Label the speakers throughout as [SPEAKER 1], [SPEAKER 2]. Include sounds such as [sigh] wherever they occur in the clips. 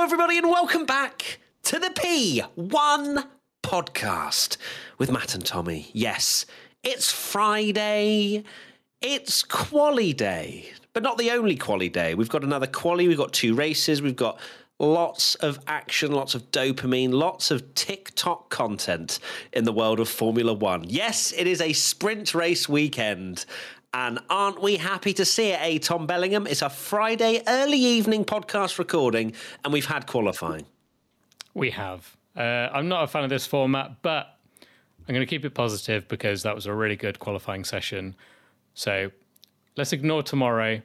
[SPEAKER 1] Hello, everybody, and welcome back to the P1 podcast with Matt and Tommy. Yes, it's Friday. It's Quali Day, but not the only Quali Day. We've got another Quali, we've got two races, we've got lots of action, lots of dopamine, lots of TikTok content in the world of Formula One. Yes, it is a sprint race weekend. And aren't we happy to see it, eh, Tom Bellingham? It's a Friday early evening podcast recording, and we've had qualifying.
[SPEAKER 2] We have. Uh, I'm not a fan of this format, but I'm going to keep it positive because that was a really good qualifying session. So let's ignore tomorrow.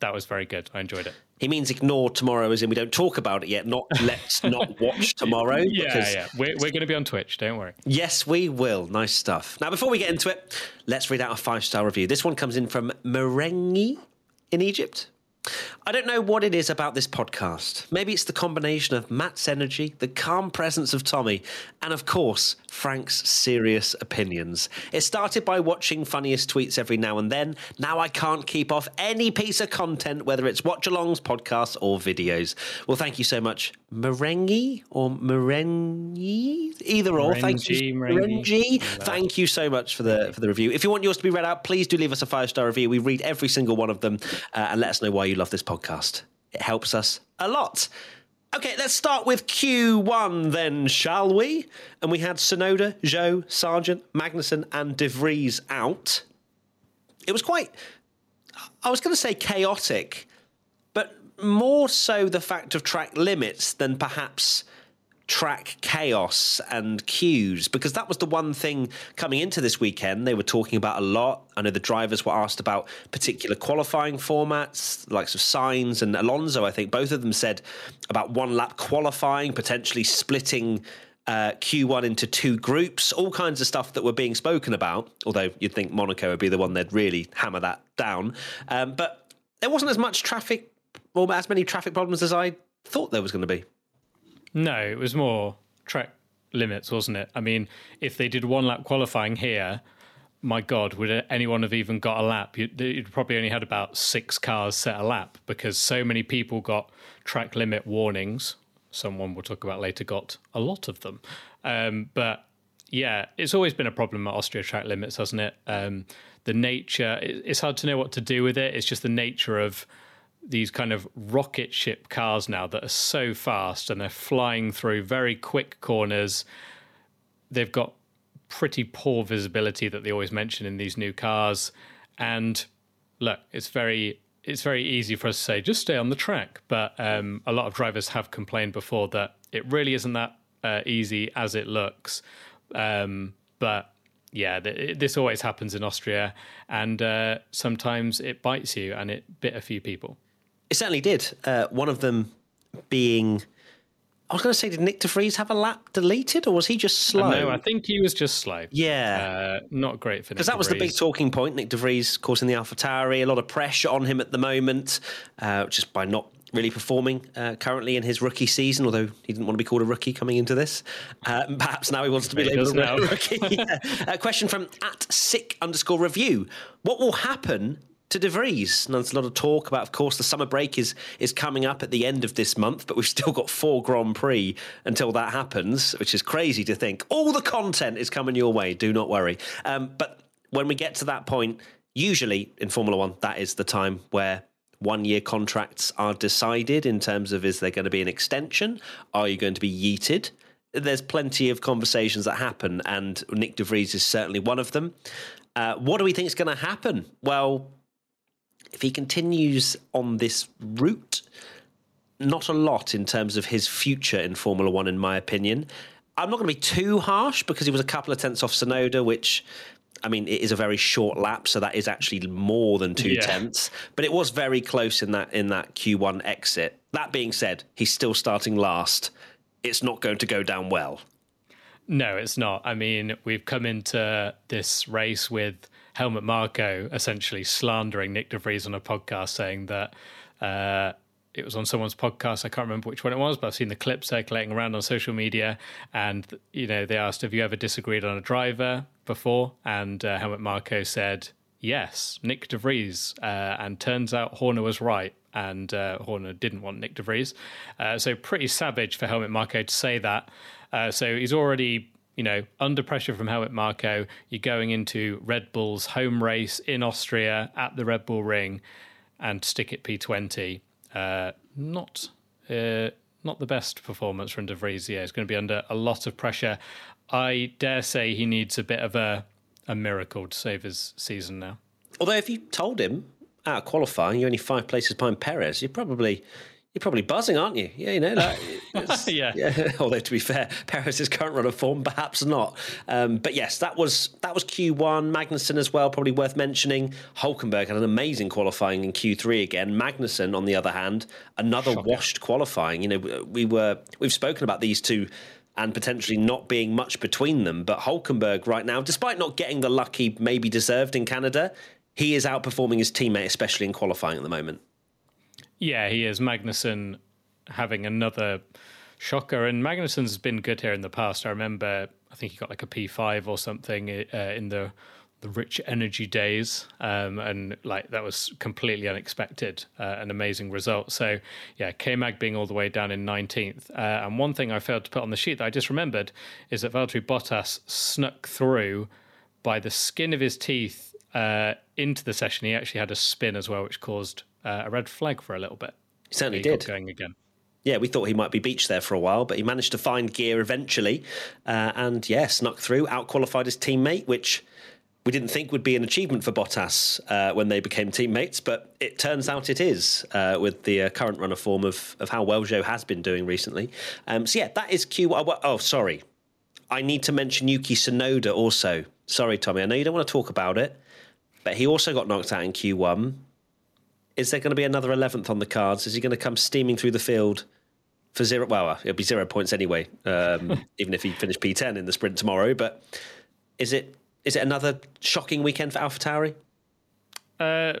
[SPEAKER 2] That was very good. I enjoyed it.
[SPEAKER 1] He means ignore tomorrow, as in we don't talk about it yet. Not let's not [laughs] watch tomorrow.
[SPEAKER 2] Yeah,
[SPEAKER 1] because
[SPEAKER 2] yeah. We're, we're going to be on Twitch. Don't worry.
[SPEAKER 1] Yes, we will. Nice stuff. Now, before we get into it, let's read out a five star review. This one comes in from Merengue in Egypt. I don't know what it is about this podcast. Maybe it's the combination of Matt's energy, the calm presence of Tommy, and of course, Frank's serious opinions. It started by watching funniest tweets every now and then. Now I can't keep off any piece of content, whether it's watch alongs, podcasts, or videos. Well, thank you so much, Merengue or Merengue, either or. Thank you,
[SPEAKER 2] Merengue.
[SPEAKER 1] Thank you so much for the for the review. If you want yours to be read out, please do leave us a five star review. We read every single one of them uh, and let us know why you love this podcast. It helps us a lot. Okay, let's start with Q1 then, shall we? And we had Tsunoda, Zhou, Sargeant, Magnussen, and De Vries out. It was quite, I was going to say chaotic, more so the fact of track limits than perhaps track chaos and cues because that was the one thing coming into this weekend they were talking about a lot. I know the drivers were asked about particular qualifying formats, likes of Sainz and Alonso. I think both of them said about one lap qualifying, potentially splitting uh, Q1 into two groups, all kinds of stuff that were being spoken about. Although you'd think Monaco would be the one they'd really hammer that down, um, but there wasn't as much traffic as many traffic problems as I thought there was going to be.
[SPEAKER 2] No, it was more track limits, wasn't it? I mean, if they did one lap qualifying here, my God, would anyone have even got a lap? You'd, you'd, probably only had about six cars set a lap because so many people got track limit warnings. Someone we'll talk about later got a lot of them. Um, but yeah, it's always been a problem at Austria track limits, hasn't it? Um, the nature, it's hard to know what to do with it. It's just the nature of these kind of rocket ship cars now that are so fast and they're flying through very quick corners. They've got pretty poor visibility that they always mention in these new cars. And look, it's very it's very easy for us to say just stay on the track, but um, a lot of drivers have complained before that it really isn't that uh, easy as it looks. Um, but yeah, th- this always happens in Austria, and uh, sometimes it bites you, and it bit a few people.
[SPEAKER 1] It certainly did. Uh, one of them being. I was going to say, did Nick De Vries have a lap deleted, or was he just slow?
[SPEAKER 2] No, I think he was just slow.
[SPEAKER 1] Yeah,
[SPEAKER 2] uh, not great for
[SPEAKER 1] because that was the big talking point. Nick De Vries, of course, in the AlphaTauri, a lot of pressure on him at the moment, uh, just by not really performing uh, currently in his rookie season. Although he didn't want to be called a rookie coming into this, uh, [laughs] perhaps now he wants to be labelled a rookie. [laughs] yeah. A question from at sick underscore review: What will happen to De Vries. And there's a lot of talk about, of course, the summer break is is coming up at the end of this month, but we've still got four Grand Prix until that happens, which is crazy to think. All the content is coming your way. Do not worry. Um, but when we get to that point, usually in Formula One, that is the time where one year contracts are decided in terms of is there going to be an extension? Are you going to be yeeted? There's plenty of conversations that happen, and Nick De Vries is certainly one of them. Uh, what do we think is going to happen? Well, if he continues on this route, not a lot in terms of his future in Formula One, in my opinion. I'm not going to be too harsh because he was a couple of tenths off Tsunoda, which I mean, it is a very short lap, so that is actually more than two
[SPEAKER 2] Yeah.
[SPEAKER 1] tenths. But it was very close in that in that Q1 exit. That being said, he's still starting last. It's not going to go down well.
[SPEAKER 2] No, it's not. I mean, we've come into this race with Helmut Marko essentially slandering Nick De Vries on a podcast, saying that uh, it was on someone's podcast. I can't remember which one it was, but I've seen the clip circulating around on social media. And you know, they asked, "Have you ever disagreed on a driver before?" And uh, Helmut Marko said, "Yes, Nick De Vries." Uh, and turns out Horner was right. And uh, Horner didn't want Nick De Vries. Uh, so pretty savage for Helmut Marko to say that. Uh, so he's already, you know, under pressure from Helmut Marko, You're going into Red Bull's home race in Austria at the Red Bull Ring, and stick it P20. Uh, not, uh, not the best performance from De Vries. Yeah, he's going to be under a lot of pressure. I dare say he needs a bit of a a miracle to save his season now.
[SPEAKER 1] Although, if you told him out of qualifying, you're only five places behind Perez, you're probably you're probably buzzing, aren't you? Yeah, you know that. [laughs] it's-
[SPEAKER 2] Yeah.
[SPEAKER 1] yeah. [laughs] Although to be fair, Perez's current run of form, perhaps not. Um, but yes, that was that was Q1. Magnussen as well, probably worth mentioning. Hulkenberg had an amazing qualifying in Q3 again. Magnussen, on the other hand, another washed qualifying. You know, we were we've spoken about these two. And potentially not being much between them. But Hulkenberg, right now, despite not getting the luck he maybe deserved in Canada, he is outperforming his teammate, especially in qualifying at the moment.
[SPEAKER 2] Yeah, he is. Magnussen having another shocker, and Magnussen's been good here in the past. I remember, I think he got like a P5 or something uh, in the the rich energy days, um, and like that was completely unexpected, uh, an amazing result. So yeah, K Mag being all the way down in 19th. Uh, and one thing I failed to put on the sheet that I just remembered is that Valtteri Bottas snuck through by the skin of his teeth uh, into the session. He actually had a spin as well, which caused uh, a red flag for a little bit.
[SPEAKER 1] He certainly
[SPEAKER 2] He
[SPEAKER 1] did.
[SPEAKER 2] going again.
[SPEAKER 1] Yeah, we thought he might be beached there for a while, but he managed to find gear eventually, uh, and yeah, snuck through, outqualified his teammate, which we didn't think would be an achievement for Bottas uh, when they became teammates, but it turns out it is uh, with the uh, current run of form of, of how well Zhou has been doing recently. Um, so yeah, that is Q. Oh, oh, sorry, I need to mention Yuki Tsunoda also. Sorry, Tommy, I know you don't want to talk about it, but he also got knocked out in Q1. Is there going to be another 11th on the cards? Is he going to come steaming through the field for zero? Well, it'll be zero points anyway, um, [laughs] even if he finished P10 in the sprint tomorrow. But is it is it another shocking weekend for AlphaTauri?
[SPEAKER 2] Uh,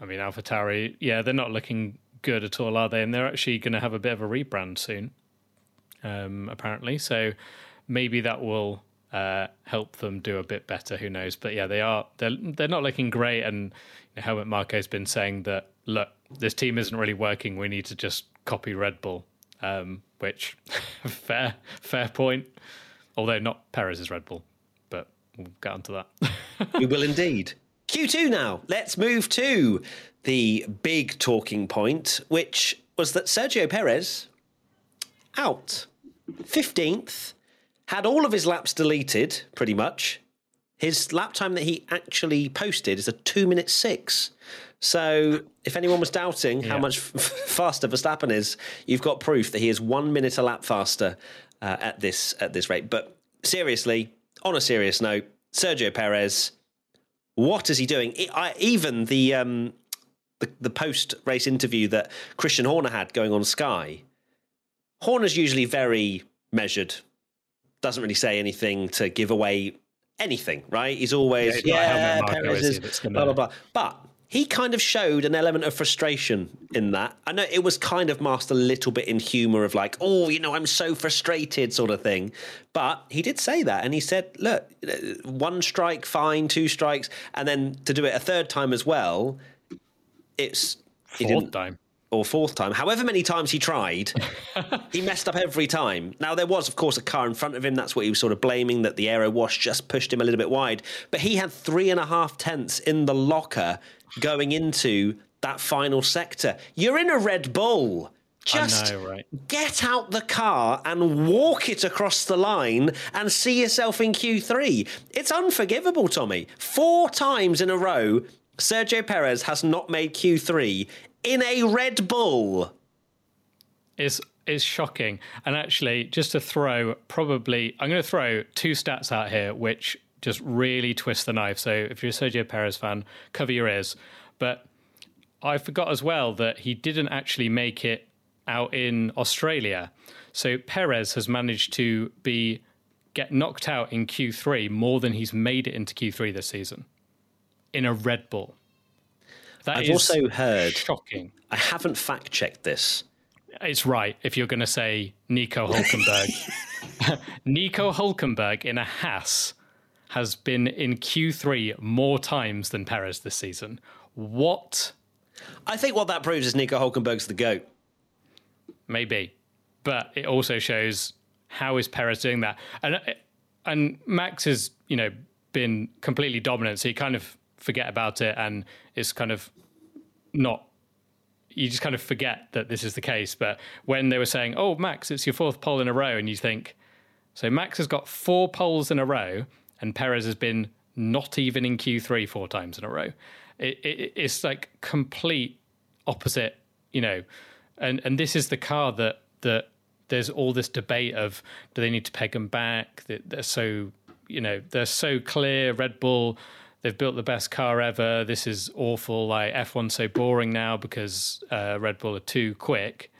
[SPEAKER 2] I mean, AlphaTauri, yeah, they're not looking good at all, are they? And they're actually going to have a bit of a rebrand soon, um, apparently. So maybe that will uh, help them do a bit better. Who knows? But yeah, they are. They're they're not looking great. And you know, Helmut Marko's been saying that look, this team isn't really working. We need to just copy Red Bull. Um, which [laughs] fair fair point. Although not Perez's Red Bull, but we'll get onto that. [laughs]
[SPEAKER 1] we will indeed. Q2 now. Let's move to the big talking point, which was that Sergio Perez out 15th, had all of his laps deleted pretty much. His lap time that he actually posted is a two minute six. So, if anyone was doubting how
[SPEAKER 2] Yeah.
[SPEAKER 1] much f- [laughs] faster Verstappen is, you've got proof that he is one minute a lap faster uh, at this at this rate. But seriously, on a serious note, Sergio Perez, what is he doing? I, I, even the um, the, the post race interview that Christian Horner had going on Sky, Horner's usually very measured, doesn't really say anything to give away anything, right? He's always,
[SPEAKER 2] Yeah,
[SPEAKER 1] yeah, Perez
[SPEAKER 2] is
[SPEAKER 1] is blah, blah, blah. But he kind of showed an element of frustration in that. I know it was kind of masked a little bit in humour of like, oh, you know, I'm so frustrated sort of thing. But he did say that. And he said, look, one strike, fine, two strikes. And then to do it a third time as well, it's. he
[SPEAKER 2] Fourth
[SPEAKER 1] didn't-
[SPEAKER 2] time.
[SPEAKER 1] Or fourth time, however many times he tried, he [laughs] messed up every time. Now, there was, of course, a car in front of him. That's what he was sort of blaming, that the aero wash just pushed him a little bit wide. But he had three and a half tenths in the locker going into that final sector. You're in a Red Bull. Just
[SPEAKER 2] know, right?
[SPEAKER 1] get out the car and walk it across the line and see yourself in Q3. It's unforgivable, Tommy. Four times in a row, Sergio Perez has not made Q3 in a Red Bull.
[SPEAKER 2] is is shocking. And actually, just to throw probably, I'm going to throw two stats out here, which just really twist the knife. So if you're a Sergio Perez fan, cover your ears. But I forgot as well that he didn't actually make it out in Australia. So Perez has managed to be get knocked out in Q3 more than he's made it into Q3 this season in a Red Bull.
[SPEAKER 1] That I've also heard
[SPEAKER 2] shocking.
[SPEAKER 1] I haven't fact checked this.
[SPEAKER 2] It's right if you're going to say Nico Hulkenberg. [laughs] Nico Hulkenberg in a Haas has been in Q3 more times than Perez this season. What?
[SPEAKER 1] I think what that proves is Nico Hulkenberg's the GOAT.
[SPEAKER 2] Maybe. But it also shows how is Perez doing that? And and Max has, you know, been completely dominant, so he kind of forget about it and it's kind of not you just kind of forget that this is the case. But when they were saying, "Oh, Max, it's your fourth pole in a row," and you think, so Max has got four poles in a row, and Perez has been not even in Q3 four times in a row. It, it, it's like complete opposite, you know. And and this is the car that that there's all this debate of do they need to peg them back? They're so you know they're so clear. Red Bull they've built the best car ever. This is awful. Like F1's so boring now because uh, Red Bull are too quick.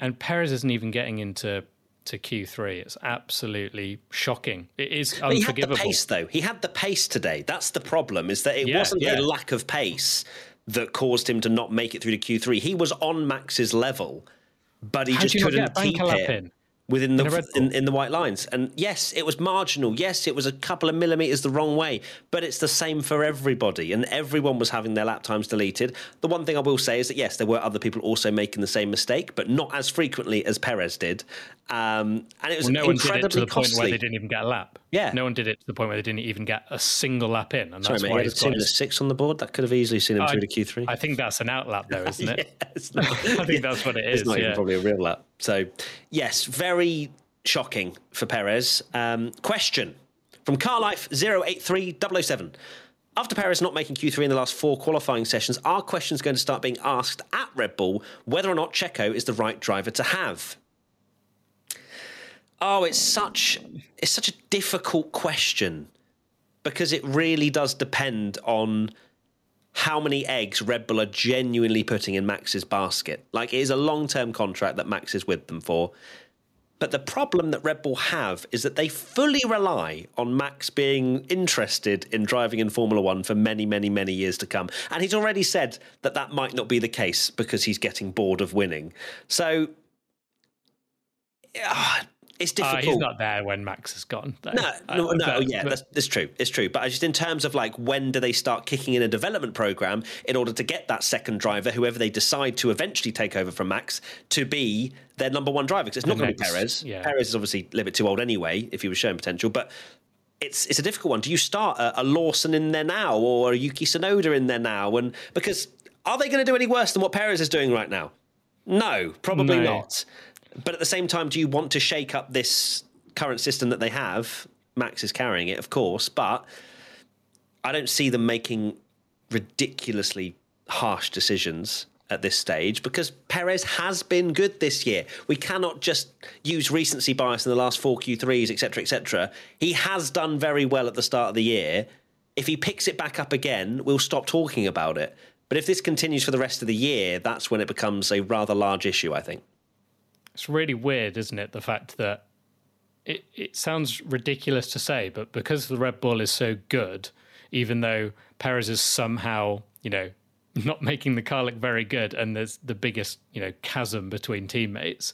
[SPEAKER 2] And Perez isn't even getting into to Q3. It's absolutely shocking. It is but unforgivable.
[SPEAKER 1] He had the pace though. He had the pace today. That's the problem. Is that it yeah, wasn't yeah. a lack of pace that caused him to not make it through to Q3. He was on Max's level, but he
[SPEAKER 2] How
[SPEAKER 1] just couldn't
[SPEAKER 2] keep
[SPEAKER 1] it.
[SPEAKER 2] In?
[SPEAKER 1] Within the in, in, the white lines. And yes, it was marginal. Yes, it was a couple of millimeters the wrong way, but it's the same for everybody. And everyone was having their lap times deleted. The one thing I will say is that yes, there were other people also making the same mistake, but not as frequently as Perez did. Um, and it was well, no incredibly one did it
[SPEAKER 2] to the
[SPEAKER 1] costly.
[SPEAKER 2] point where they didn't even get a lap.
[SPEAKER 1] Yeah,
[SPEAKER 2] no one did it to the point where they didn't even get a single lap in. And
[SPEAKER 1] Sorry,
[SPEAKER 2] that's
[SPEAKER 1] mate,
[SPEAKER 2] why
[SPEAKER 1] he had a two a six on the board. That could have easily seen him through to Q3.
[SPEAKER 2] I think that's an out lap, though, isn't it? [laughs]
[SPEAKER 1] yeah, [laughs]
[SPEAKER 2] I think that's what it is.
[SPEAKER 1] It's not
[SPEAKER 2] yeah.
[SPEAKER 1] even probably a real lap. So, yes, very shocking for Perez. Um, question from CarLife08307. After Perez not making Q3 in the last four qualifying sessions, are questions going to start being asked at Red Bull whether or not Checo is the right driver to have? Oh, it's such it's such a difficult question because it really does depend on how many eggs Red Bull are genuinely putting in Max's basket. Like it is a long-term contract that Max is with them for. But the problem that Red Bull have is that they fully rely on Max being interested in driving in Formula One for many, many, many years to come. And he's already said that that might not be the case because he's getting bored of winning. So, it's difficult. Uh,
[SPEAKER 2] he's not there when Max has gone.
[SPEAKER 1] Though. No, no, no but, yeah, but... That's, that's, true. It's true. But just in terms of like when do they start kicking in a development program in order to get that second driver, whoever they decide to eventually take over from Max, to be their number one driver? Because it's not going to be Perez. Yeah. Perez is obviously a little bit too old anyway if he was showing potential, but. It's, it's a difficult one. Do you start a, a Lawson in there now or a Yuki Tsunoda in there now? And because are they going to do any worse than what Perez is doing right now? No, probably no. not. But at the same time, do you want to shake up this current system that they have? Max is carrying it, of course, but I don't see them making ridiculously harsh decisions at this stage because Perez has been good this year. We cannot just use recency bias in the last four Q3s, etc., etc. He has done very well at the start of the year. If he picks it back up again, we'll stop talking about it. But if this continues for the rest of the year, that's when it becomes a rather large issue, I think.
[SPEAKER 2] It's really weird, isn't it? The fact that it, it sounds ridiculous to say, but because the Red Bull is so good, even though Perez is somehow, you know, [laughs] not making the car look very good and there's the biggest, you know, chasm between teammates,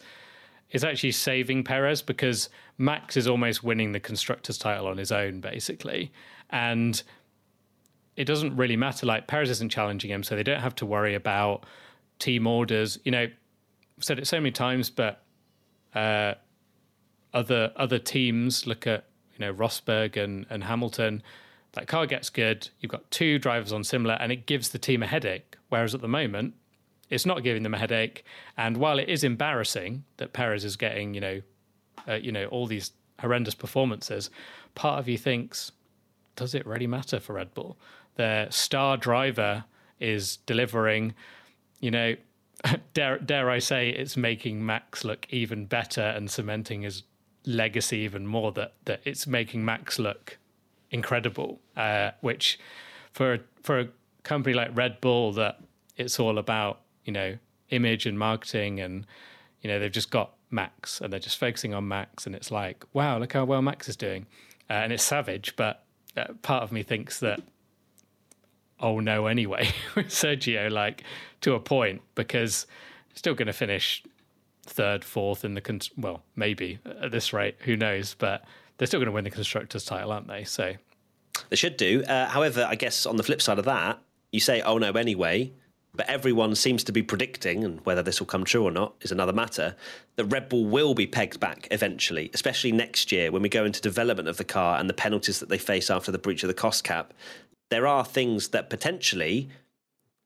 [SPEAKER 2] is actually saving Perez because Max is almost winning the constructors title on his own, basically. And it doesn't really matter. Like Perez isn't challenging him, so they don't have to worry about team orders. You know, said it so many times, but uh, other other teams look at you know Rosberg and, and Hamilton. That car gets good. You've got two drivers on similar, and it gives the team a headache. Whereas at the moment, it's not giving them a headache. And while it is embarrassing that Perez is getting you know, uh, you know all these horrendous performances, part of you thinks, does it really matter for Red Bull? Their star driver is delivering, you know, [laughs] dare dare I say it's making Max look even better and cementing his legacy even more that that it's making Max look incredible. Uh, which for for a company like Red Bull, that it's all about you know image and marketing, and you know they've just got Max and they're just focusing on Max, and it's like wow, look how well Max is doing, uh, and it's savage. But uh, part of me thinks that oh no anyway [laughs] with Sergio, like to a point, because still going to finish third, fourth in the con- well, maybe at this rate, who knows? But they're still going to win the constructors' title, aren't they? So
[SPEAKER 1] they should do. Uh, however, I guess on the flip side of that, you say oh no anyway. But everyone seems to be predicting, and whether this will come true or not is another matter, that Red Bull will be pegged back eventually, especially next year when we go into development of the car and the penalties that they face after the breach of the cost cap there are things that potentially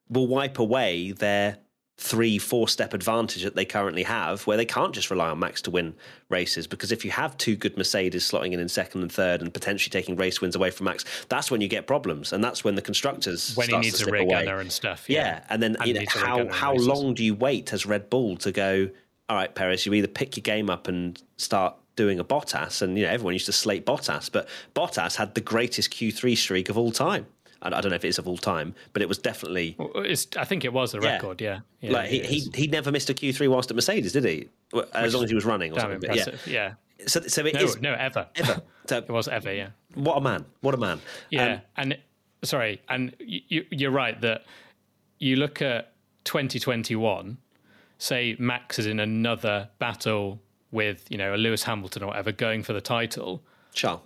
[SPEAKER 1] will wipe away their three, four step advantage that they currently have, where they can't just rely on Max to win races. Because if you have two good Mercedes slotting in in second and third and potentially taking race wins away from Max, that's when you get problems. And that's when the constructors
[SPEAKER 2] when he needs a rig
[SPEAKER 1] away.
[SPEAKER 2] gunner and stuff.
[SPEAKER 1] Yeah. yeah. And then and you know, how, how long do you wait as Red Bull to go, all right, Perez, you either pick your game up and start doing a Bottas, and you know everyone used to slate Bottas, but Bottas had the greatest Q3 streak of all time. I don't know if it is of all time, but it was definitely.
[SPEAKER 2] It's, I think it was a record. Yeah,
[SPEAKER 1] yeah. like he, he he never missed a Q3 whilst at Mercedes, did he? As Which long as he was running. Or
[SPEAKER 2] something. Yeah.
[SPEAKER 1] yeah. So so it
[SPEAKER 2] no,
[SPEAKER 1] is,
[SPEAKER 2] no ever
[SPEAKER 1] ever.
[SPEAKER 2] So, it was ever. Yeah.
[SPEAKER 1] What a man! What a man!
[SPEAKER 2] Yeah, um, and sorry, and you, you're right that you look at 2021. Say Max is in another battle with you know a Lewis Hamilton or whatever going for the title.
[SPEAKER 1] Charles.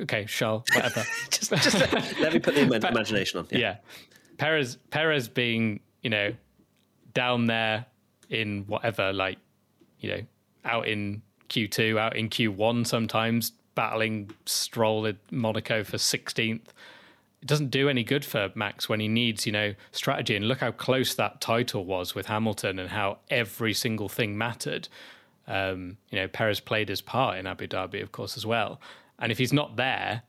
[SPEAKER 2] Okay, Charles, whatever. [laughs]
[SPEAKER 1] just, just let, let, me put the [laughs] imagination on.
[SPEAKER 2] Yeah. yeah. Perez, Perez being, you know, down there in whatever, like, you know, out in Q2, out in Q1 sometimes, battling Stroll at Monaco for 16th. It doesn't do any good for Max when he needs, you know, strategy. And look how close that title was with Hamilton and how every single thing mattered. Um, you know, Perez played his part in Abu Dhabi, of course, as well. And if he's not there,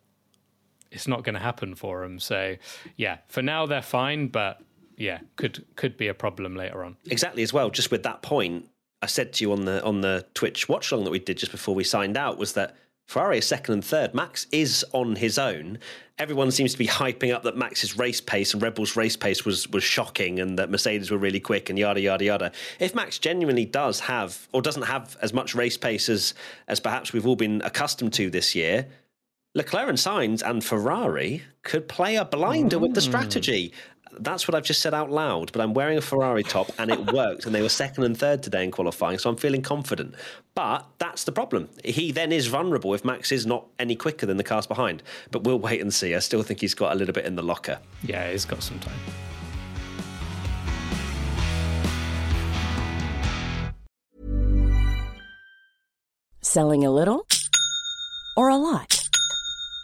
[SPEAKER 2] it's not going to happen for him. So, yeah, for now they're fine, but yeah, could could be a problem later on.
[SPEAKER 1] Exactly as well. Just with that point, I said to you on the on the Twitch watch along that we did just before we signed out was that Ferrari is second and third. Max is on his own. Everyone seems to be hyping up that Max's race pace and Red Bull's race pace was was shocking, and that Mercedes were really quick, and yada yada yada. If Max genuinely does have or doesn't have as much race pace as as perhaps we've all been accustomed to this year, Leclerc and Sainz and Ferrari could play a blinder mm. with the strategy that's what I've just said out loud, but I'm wearing a Ferrari top and it [laughs] worked, and they were second and third today in qualifying, so I'm feeling confident. But that's the problem. He then is vulnerable if Max is not any quicker than the cars behind. But we'll wait and see. I still think he's got a little bit in the locker.
[SPEAKER 2] Yeah, he's got some time.
[SPEAKER 3] Selling a little or a lot?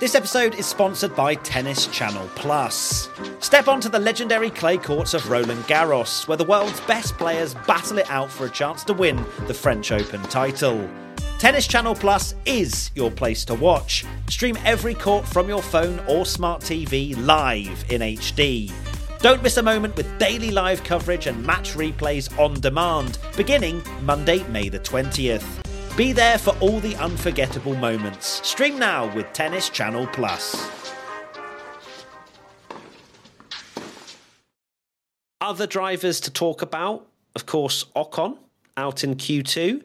[SPEAKER 4] This episode is sponsored by Tennis Channel Plus. Step onto the legendary clay courts of Roland Garros, where the world's best players battle it out for a chance to win the French Open title. Tennis Channel Plus is your place to watch. Stream every court from your phone or smart TV live in HD. Don't miss a moment with daily live coverage and match replays on demand, beginning Monday, May the 20th. Be there for all the unforgettable moments. Stream now with Tennis Channel Plus.
[SPEAKER 1] Other drivers to talk about, of course, Ocon out in Q2.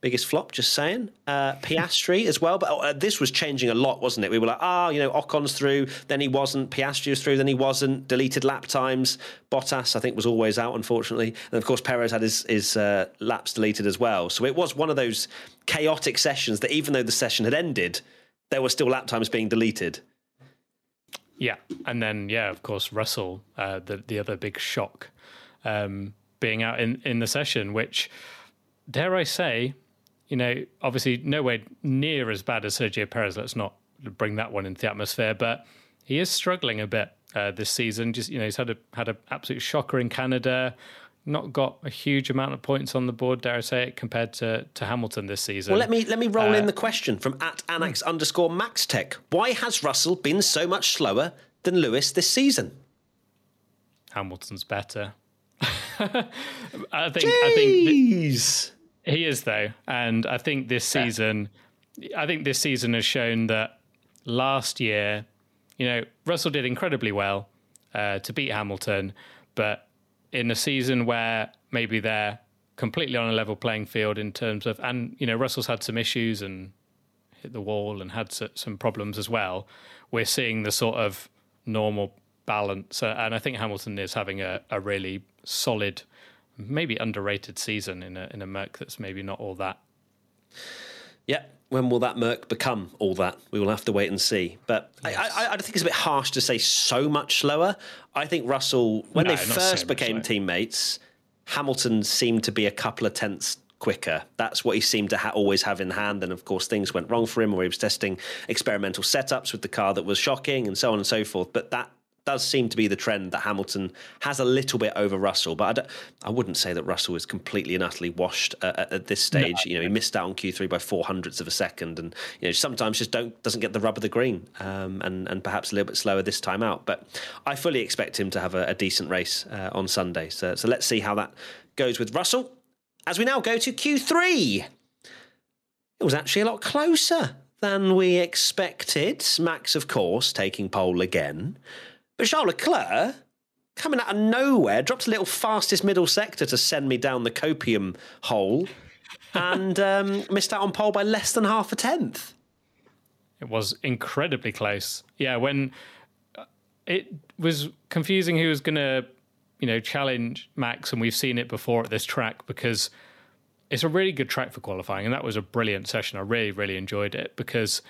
[SPEAKER 1] Biggest flop, just saying. Uh, Piastri as well, but uh, this was changing a lot, wasn't it? We were like, ah, oh, you know, Ocon's through, then he wasn't. Piastri was through, then he wasn't. Deleted lap times. Bottas, I think, was always out, unfortunately. And of course, Perez had his, his uh, laps deleted as well. So it was one of those chaotic sessions that even though the session had ended, there were still lap times being deleted.
[SPEAKER 2] Yeah, and then yeah, of course, Russell, uh, the the other big shock, um, being out in in the session, which dare I say, you know, obviously nowhere near as bad as Sergio Perez. Let's not bring that one into the atmosphere, but he is struggling a bit uh, this season. Just you know, he's had a had an absolute shocker in Canada. Not got a huge amount of points on the board, dare I say it, compared to, to Hamilton this season.
[SPEAKER 1] Well, let me let me roll uh, in the question from at Annex underscore Max Tech. Why has Russell been so much slower than Lewis this season?
[SPEAKER 2] Hamilton's better. [laughs] I
[SPEAKER 1] think. Jeez. I think.
[SPEAKER 2] He is though, and I think this season, I think this season has shown that last year, you know, Russell did incredibly well uh, to beat Hamilton, but in a season where maybe they're completely on a level playing field in terms of, and you know, Russell's had some issues and hit the wall and had some problems as well. We're seeing the sort of normal balance, uh, and I think Hamilton is having a, a really solid maybe underrated season in a in a Merc that's maybe not all that.
[SPEAKER 1] Yeah, when will that Merc become all that? We will have to wait and see. But yes. I, I, I, think it's a bit harsh to say so much slower. I think Russell, when no, they first so became teammates, Hamilton seemed to be a couple of tenths quicker. That's what he seemed to ha- always have in hand. And of course, things went wrong for him, or he was testing experimental setups with the car that was shocking, and so on and so forth. But that does seem to be the trend that Hamilton has a little bit over Russell, but I, I wouldn't say that Russell is completely and utterly washed uh, at, this stage. No. You know, he missed out on Q3 by four hundredths of a second, and you know sometimes just don't doesn't get the rub of the green, um, and and perhaps a little bit slower this time out. But I fully expect him to have a, a decent race uh, on Sunday. So so let's see how that goes with Russell. As we now go to Q3, it was actually a lot closer than we expected. Max, of course, taking pole again. But Charles Leclerc, coming out of nowhere, dropped a little fastest middle sector to send me down the copium hole and um, missed out on pole by less than half a tenth.
[SPEAKER 2] It was incredibly close. Yeah, when uh, it was confusing who was going to, you know, challenge Max, and we've seen it before at this track because it's a really good track for qualifying, and that was a brilliant session. I really, really enjoyed it because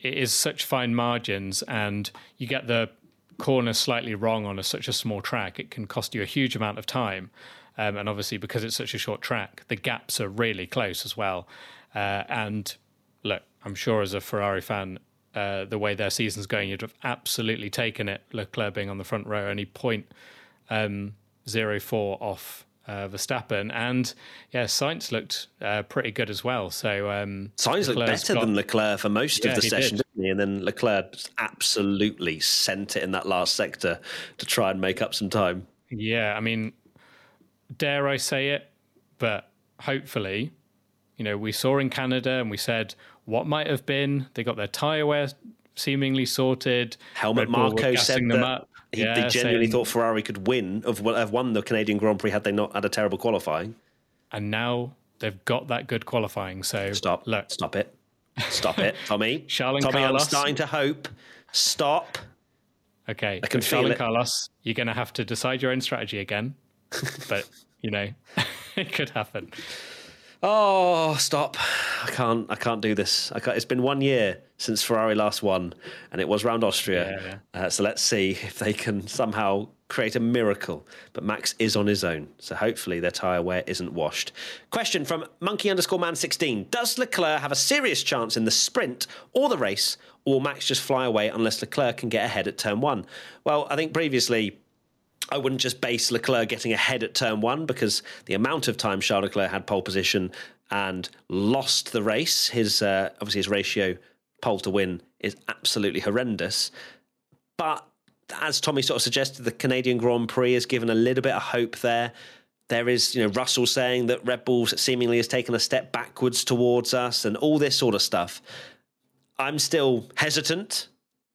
[SPEAKER 2] it is such fine margins, and you get the corner slightly wrong on a, such a small track, it can cost you a huge amount of time. Um, and obviously, because it's such a short track, the gaps are really close as well. Uh, and look, I'm sure as a Ferrari fan, uh, the way their season's going, you'd have absolutely taken it. Leclerc being on the front row, only point um, zero four off uh, Verstappen, and yeah, Sainz looked uh, pretty good as well. So um,
[SPEAKER 1] Sainz looked better got, than Leclerc for most yeah, of the session, And then Leclerc absolutely sent it in that last sector to try and make up some time.
[SPEAKER 2] Yeah, I mean, dare I say it, but hopefully, you know, we saw in Canada and we said what might have been. They got their tyre wear seemingly sorted.
[SPEAKER 1] Helmut Marko said that. Up. He, yeah, they genuinely thought Ferrari could win, of have won the Canadian Grand Prix had they not had a terrible qualifying.
[SPEAKER 2] And now they've got that good qualifying. So
[SPEAKER 1] stop,
[SPEAKER 2] look,
[SPEAKER 1] stop it, stop it, Tommy. [laughs]
[SPEAKER 2] Charles
[SPEAKER 1] Tommy,
[SPEAKER 2] Carlos.
[SPEAKER 1] I'm starting to hope. Stop.
[SPEAKER 2] Okay, I can feel it. Carlos, you're going to have to decide your own strategy again. [laughs] but you know, [laughs] it could happen.
[SPEAKER 1] Oh, stop! I can't. I can't do this. Can't, it's been one year since Ferrari last won, and it was round Austria. Yeah, yeah. Uh, so let's see if they can somehow create a miracle. But Max is on his own, so hopefully their tyre wear isn't washed. Question from Monkey underscore Man sixteen: Does Leclerc have a serious chance in the sprint or the race, or will Max just fly away unless Leclerc can get ahead at turn one? Well, I think previously I wouldn't just base Leclerc getting ahead at turn one because the amount of time Charles Leclerc had pole position and lost the race, his uh, obviously his ratio pole to win is absolutely horrendous. But as Tommy sort of suggested, the Canadian Grand Prix has given a little bit of hope there. There is, you know, Russell saying that Red Bull seemingly has taken a step backwards towards us and all this sort of stuff. I'm still hesitant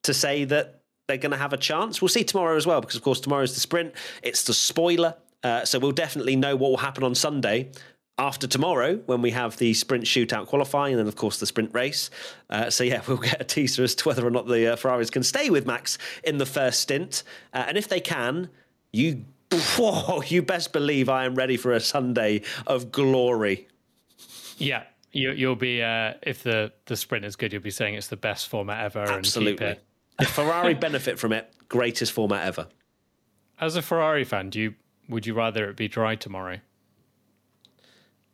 [SPEAKER 1] to say that they're going to have a chance. We'll see tomorrow as well, because of course tomorrow's the sprint. It's the spoiler, uh, so we'll definitely know what will happen on Sunday. After tomorrow, when we have the sprint shootout qualifying, and then of course the sprint race. Uh, so yeah, [laughs] we'll get a teaser as to whether or not the uh, Ferraris can stay with Max in the first stint, uh, and if they can, you, [laughs] whoa, you best believe I am ready for a Sunday of glory.
[SPEAKER 2] Yeah, you, will be uh, if the the sprint is good, you'll be saying it's the best format ever.
[SPEAKER 1] Absolutely. [laughs] if Ferrari benefit from it, greatest format ever.
[SPEAKER 2] As a Ferrari fan, do you would you rather it be dry tomorrow?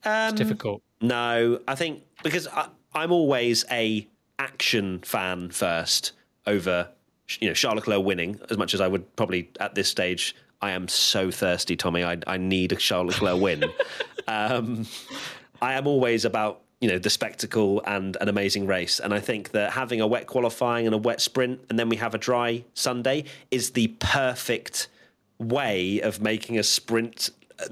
[SPEAKER 2] Um, it's difficult.
[SPEAKER 1] No, I think because I, I'm always a action fan first over you know Charles Leclerc winning as much as I would probably at this stage. I am so thirsty, Tommy. I, I need a Charlotte Leclerc win. [laughs] um, I am always about you know the spectacle and an amazing race. And I think that having a wet qualifying and a wet sprint, and then we have a dry Sunday, is the perfect way of making a sprint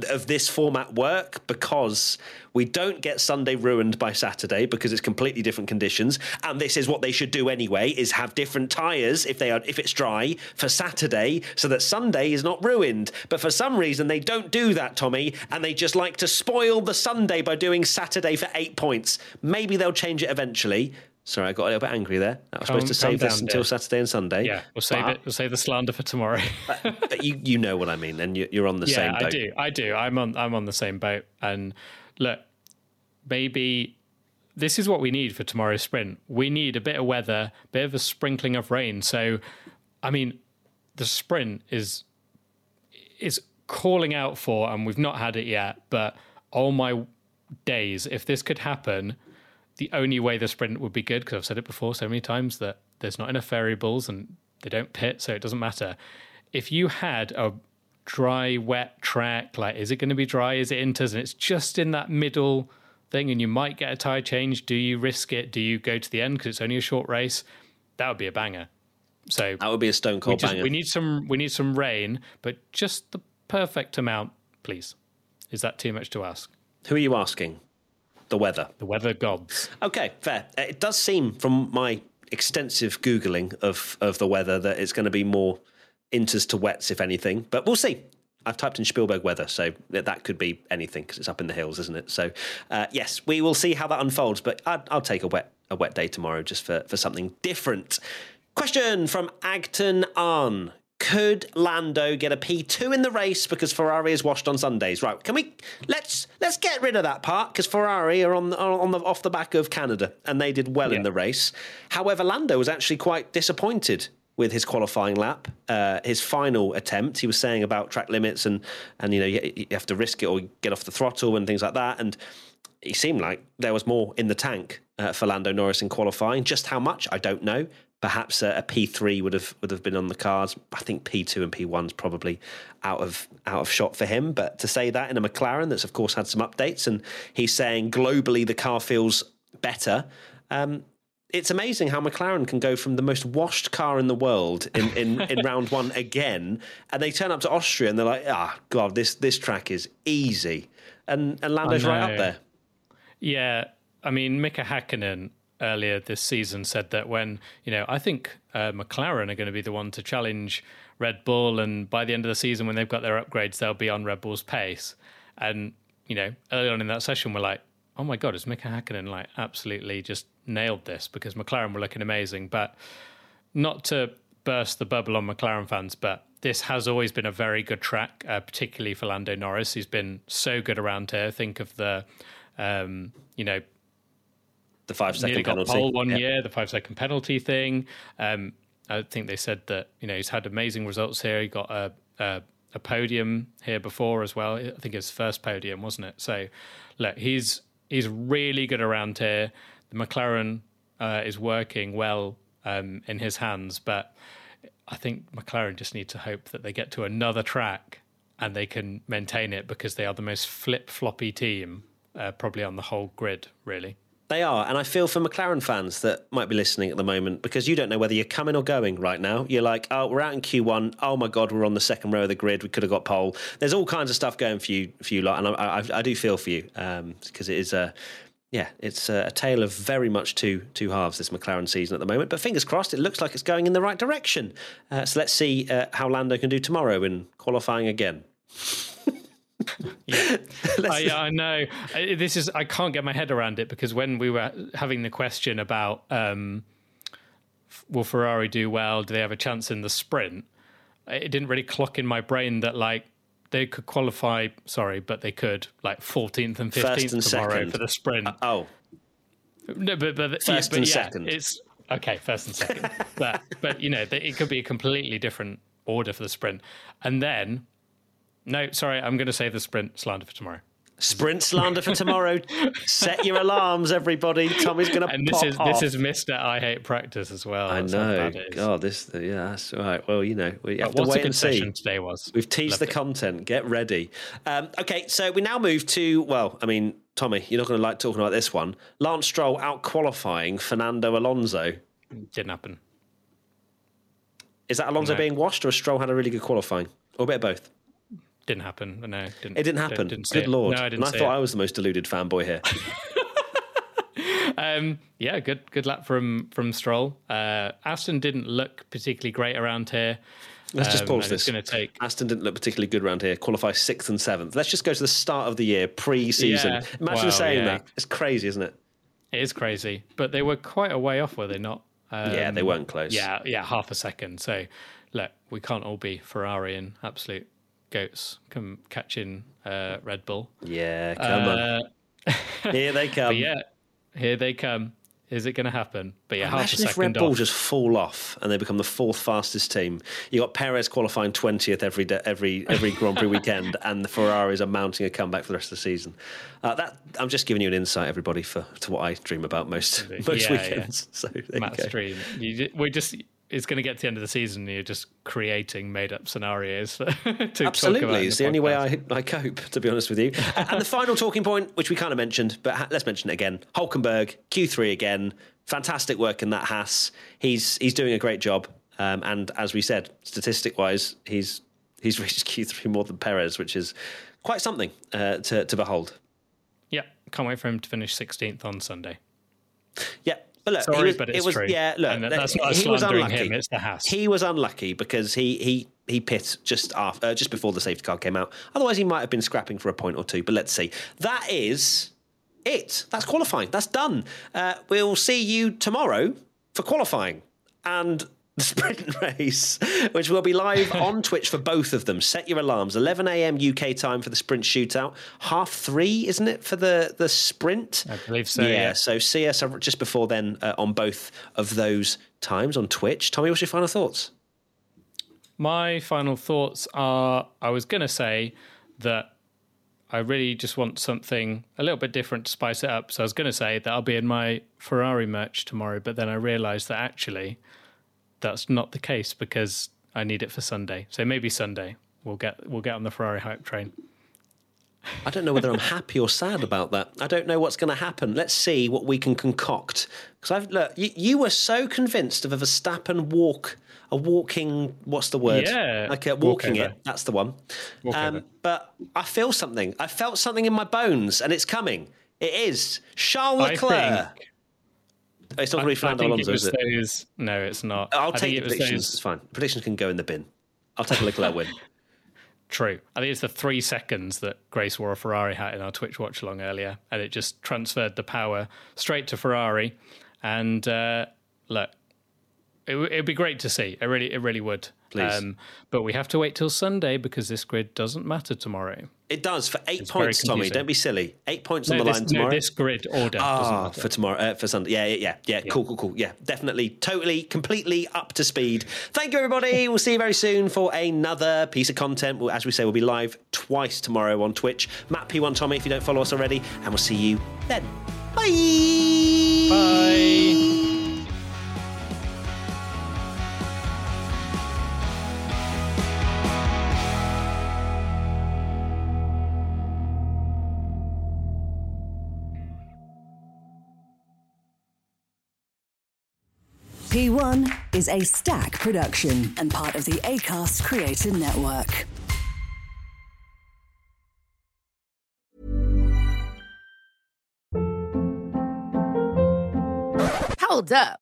[SPEAKER 1] of this format work because we don't get Sunday ruined by Saturday because it's completely different conditions. And this is what they should do anyway is have different tires if they are if it's dry for Saturday so that Sunday is not ruined. But for some reason they don't do that Tommy and they just like to spoil the Sunday by doing Saturday for 8 points. Maybe they'll change it eventually Sorry, I got a little bit angry there. I was calm, supposed to save this until there. Saturday and Sunday.
[SPEAKER 2] Yeah, we'll save but, it. We'll save the slander for tomorrow. [laughs]
[SPEAKER 1] but, but, you you know what I mean, and you, are on the
[SPEAKER 2] yeah,
[SPEAKER 1] same boat.
[SPEAKER 2] I do. I do. I'm on I'm on the same boat. And look, maybe this is what we need for tomorrow's sprint. We need a bit of weather, a bit of a sprinkling of rain. So, I mean, the sprint is is calling out for, and we've not had it yet. But oh my days, if this could happen the only way the sprint would be good, because I've said it before so many times that there's not enough variables and they don't pit, so it doesn't matter. If you had a dry, wet track, like is it going to be dry? Is it inters? And it's just in that middle thing, and you might get a tire change. Do you risk it? Do you go to the end because it's only a short race? That would be a banger. So
[SPEAKER 1] that would be a stone cold
[SPEAKER 2] just,
[SPEAKER 1] banger.
[SPEAKER 2] We need some. We need some rain, but just the perfect amount, please. Is that too much to ask?
[SPEAKER 1] Who are you asking? The weather.
[SPEAKER 2] The weather gods.
[SPEAKER 1] Okay, fair. Uh, it does seem from my extensive googling of of the weather that it's going to be more inters to wets, if anything. But we'll see. I've typed in Spielberg weather, so that could be anything because it's up in the hills, isn't it? So, uh, yes, we will see how that unfolds. But I'd, I'll take a wet a wet day tomorrow just for for something different. Question from Agton Arn could Lando get a P2 in the race because Ferrari is washed on Sundays? Right, can we let's let's get rid of that part because Ferrari are on the, on the off the back of Canada and they did well yeah. in the race. However, Lando was actually quite disappointed with his qualifying lap, uh, his final attempt. He was saying about track limits and and you know you, you have to risk it or get off the throttle and things like that. And he seemed like there was more in the tank uh, for Lando Norris in qualifying. Just how much, I don't know perhaps a a P3 would have would have been on the cards. I think P2 and P1's probably out of out of shot for him. But to say that in a McLaren that's of course had some updates, and he's saying globally the car feels better. Um, it's amazing how McLaren can go from the most washed car in the world in, in, [laughs] in round one again, and they turn up to Austria and they're like, ah, oh, God, this this track is easy, and and Lando's right up there.
[SPEAKER 2] Yeah, I mean Mika Hakkinen earlier this season said that when you know I think uh, McLaren are going to be the one to challenge Red Bull, and by the end of the season when they've got their upgrades, they'll be on Red Bull's pace. And you know, early on in that session, we're like, oh my god, is Mika Hakkinen like absolutely just nailed this because McLaren were looking amazing, but not to burst the bubble on McLaren fans, but this has always been a very good track, uh, particularly for Lando Norris. He's been so good around here. Think of the, um, you know,
[SPEAKER 1] the five second
[SPEAKER 2] got
[SPEAKER 1] penalty.
[SPEAKER 2] Pole one yep. year, the five second penalty thing. Um, I think they said that you know he's had amazing results here. He got a, a, a podium here before as well. I think his first podium, wasn't it? So look, he's he's really good around here. The McLaren uh, is working well um, in his hands, but I think McLaren just need to hope that they get to another track and they can maintain it because they are the most flip floppy team uh, probably on the whole grid, really.
[SPEAKER 1] They are, and I feel for McLaren fans that might be listening at the moment because you don't know whether you're coming or going right now. You're like, oh, we're out in Q1. Oh my god, we're on the second row of the grid. We could have got pole. There's all kinds of stuff going for you, for you lot, and I, I, I do feel for you because um, it is a yeah, it's a, tale of very much two two halves this McLaren season at the moment. But fingers crossed, it looks like it's going in the right direction. Uh, so let's see uh, how Lando can do tomorrow in qualifying again.
[SPEAKER 2] Yeah, [laughs] I, I, know. This is I can't get my head around it because when we were having the question about um, will Ferrari do well? Do they have a chance in the sprint? It didn't really clock in my brain that like they could qualify. Sorry, but they could like 14th and 15th tomorrow
[SPEAKER 1] second.
[SPEAKER 2] for the sprint. Uh,
[SPEAKER 1] oh,
[SPEAKER 2] no, but but
[SPEAKER 1] first
[SPEAKER 2] but,
[SPEAKER 1] and
[SPEAKER 2] yeah,
[SPEAKER 1] second.
[SPEAKER 2] It's okay, first and second. [laughs] but but you know, it could be a completely different order for the sprint, and then no, sorry, I'm going to save the sprint slander for tomorrow.
[SPEAKER 1] Sprint slander for tomorrow. [laughs] Set your alarms, everybody. Tommy's going to pop.
[SPEAKER 2] And this is
[SPEAKER 1] off.
[SPEAKER 2] this is Mister I hate practice as well.
[SPEAKER 1] I
[SPEAKER 2] That's
[SPEAKER 1] know.
[SPEAKER 2] bad it is.
[SPEAKER 1] God, this. Yeah, that's right. Well, you know, we have
[SPEAKER 2] But
[SPEAKER 1] to wait and see.
[SPEAKER 2] session today was.
[SPEAKER 1] We've teased
[SPEAKER 2] Loved
[SPEAKER 1] the
[SPEAKER 2] it.
[SPEAKER 1] content. Get ready. Um, okay, so we now move to well, I mean, Tommy, you're not going to like talking about this one. Lance Stroll out qualifying Fernando Alonso.
[SPEAKER 2] Didn't happen.
[SPEAKER 1] Is that Alonso
[SPEAKER 2] No.
[SPEAKER 1] being washed, or Stroll had a really good qualifying, or a bit of both?
[SPEAKER 2] Didn't happen. No, didn't.
[SPEAKER 1] It didn't happen.
[SPEAKER 2] Didn't
[SPEAKER 1] good
[SPEAKER 2] it.
[SPEAKER 1] lord!
[SPEAKER 2] No, I didn't
[SPEAKER 1] and I thought
[SPEAKER 2] it.
[SPEAKER 1] I was the most deluded fanboy here. [laughs]
[SPEAKER 2] Um, yeah, good good lap from from Stroll. Uh, Aston didn't look particularly great around here.
[SPEAKER 1] Let's just
[SPEAKER 2] Um,
[SPEAKER 1] pause
[SPEAKER 2] it's
[SPEAKER 1] this.
[SPEAKER 2] going to take.
[SPEAKER 1] Aston didn't look particularly good around here. Qualify sixth and seventh. Let's just go to the start of the year, pre-season.
[SPEAKER 2] Yeah.
[SPEAKER 1] Imagine
[SPEAKER 2] Wow,
[SPEAKER 1] saying
[SPEAKER 2] yeah.
[SPEAKER 1] that. It's crazy, isn't it?
[SPEAKER 2] It is crazy, but they were quite a way off, were they not? Um,
[SPEAKER 1] Yeah, they weren't close.
[SPEAKER 2] Yeah, yeah, half a second. So, look, we can't all be Ferrari and absolute goats come catching uh, Red Bull.
[SPEAKER 1] Yeah, come on.
[SPEAKER 2] Uh, [laughs]
[SPEAKER 1] Here they come.
[SPEAKER 2] yeah, here they come. Is it going to happen? But yeah, half a
[SPEAKER 1] Imagine if
[SPEAKER 2] second
[SPEAKER 1] Red Bull
[SPEAKER 2] off.
[SPEAKER 1] just fall off and they become the fourth fastest team. You got Perez qualifying twentieth every day, every every Grand Prix weekend, and the Ferraris are mounting a comeback for the rest of the season. Uh, that I'm just giving you an insight, everybody, for to what I dream about most most
[SPEAKER 2] Yeah,
[SPEAKER 1] weekends. [laughs] So there you
[SPEAKER 2] Matt's
[SPEAKER 1] go.
[SPEAKER 2] dream. You, we're just. It's going to get to the end of the season. and You're just creating made-up scenarios for, [laughs] to talk about.
[SPEAKER 1] Absolutely, it's the only way. I, I cope, to be honest with you. [laughs] and the final talking point, which we kind of mentioned, but ha- let's mention it again: Hulkenberg Q3 again. Fantastic work in that Haas. He's he's doing a great job, um, and as we said, statistic wise, he's he's [laughs] reached Q3 more than Perez, which is quite something uh, to to behold.
[SPEAKER 2] Yeah, can't wait for him to finish 16th on Sunday.
[SPEAKER 1] Yeah. But look,
[SPEAKER 2] Sorry,
[SPEAKER 1] was,
[SPEAKER 2] but
[SPEAKER 1] it was,
[SPEAKER 2] true.
[SPEAKER 1] Yeah, look,
[SPEAKER 2] that's not
[SPEAKER 1] he was unlucky.
[SPEAKER 2] him, it's the Haas.
[SPEAKER 1] He was unlucky because he he he pit just after, uh, just before the safety car came out. Otherwise, he might have been scrapping for a point or two. But let's see. That is it. That's qualifying. That's done. Uh, we'll see you tomorrow for qualifying and the sprint [laughs] race, which will be live [laughs] on Twitch for both of them. Set your alarms. 11 a.m. UK time for the sprint shootout. Half three, isn't it, for the the sprint?
[SPEAKER 2] I believe so.
[SPEAKER 1] yeah,
[SPEAKER 2] Yeah.
[SPEAKER 1] so see us just before then uh, on both of those times on Twitch. Tommy, what's your final thoughts?
[SPEAKER 2] My final thoughts are I was going to say that I really just want something a little bit different to spice it up. So I was going to say that I'll be in my Ferrari merch tomorrow, but then I realized that actually that's not the case because I need it for Sunday. So maybe Sunday we'll get we'll get on the Ferrari hype train.
[SPEAKER 1] I don't know whether I'm happy or sad about that. I don't know what's going to happen. Let's see what we can concoct. Because I've look, you, you were so convinced of a Verstappen walk, a walking. What's the word?
[SPEAKER 2] Yeah,
[SPEAKER 1] like a walking
[SPEAKER 2] walkover.
[SPEAKER 1] it. That's the one. Um, but I feel something. I felt something in my bones, and it's coming. It is Charles
[SPEAKER 2] I
[SPEAKER 1] Leclerc.
[SPEAKER 2] think-
[SPEAKER 1] it's not
[SPEAKER 2] I,
[SPEAKER 1] really
[SPEAKER 2] I
[SPEAKER 1] Fernando Alonso,
[SPEAKER 2] it
[SPEAKER 1] is it?
[SPEAKER 2] those. No, it's not.
[SPEAKER 1] I'll
[SPEAKER 2] I
[SPEAKER 1] take the
[SPEAKER 2] it
[SPEAKER 1] predictions.
[SPEAKER 2] those-
[SPEAKER 1] It's fine. Predictions can go in the bin. I'll take a Leclerc win. [laughs]
[SPEAKER 2] True. I think it's the three seconds that Grace wore a Ferrari hat in our Twitch watch along earlier, and it just transferred the power straight to Ferrari. And uh, look, it w- it'd be great to see. It really, it really would. Um,
[SPEAKER 1] Please.
[SPEAKER 2] but we have to wait till Sunday because this grid doesn't matter tomorrow.
[SPEAKER 1] It does for eight
[SPEAKER 2] It's
[SPEAKER 1] points, Tommy. Don't be silly. Eight points
[SPEAKER 2] No,
[SPEAKER 1] on the
[SPEAKER 2] this,
[SPEAKER 1] line
[SPEAKER 2] no,
[SPEAKER 1] tomorrow.
[SPEAKER 2] this grid order
[SPEAKER 1] Ah, for tomorrow, uh, for Sunday. Yeah, yeah, yeah, yeah. Cool, cool, cool. Yeah, definitely, totally, completely up to speed. Thank you, everybody. we'll see you very soon for another piece of content. Well, as we say, we'll be live twice tomorrow on Twitch. Matt P1 Tommy, if you don't follow us already, and we'll see you then. Bye.
[SPEAKER 2] Bye.
[SPEAKER 5] One is a stack production and part of the ACAST Creator Network.
[SPEAKER 6] Hold up.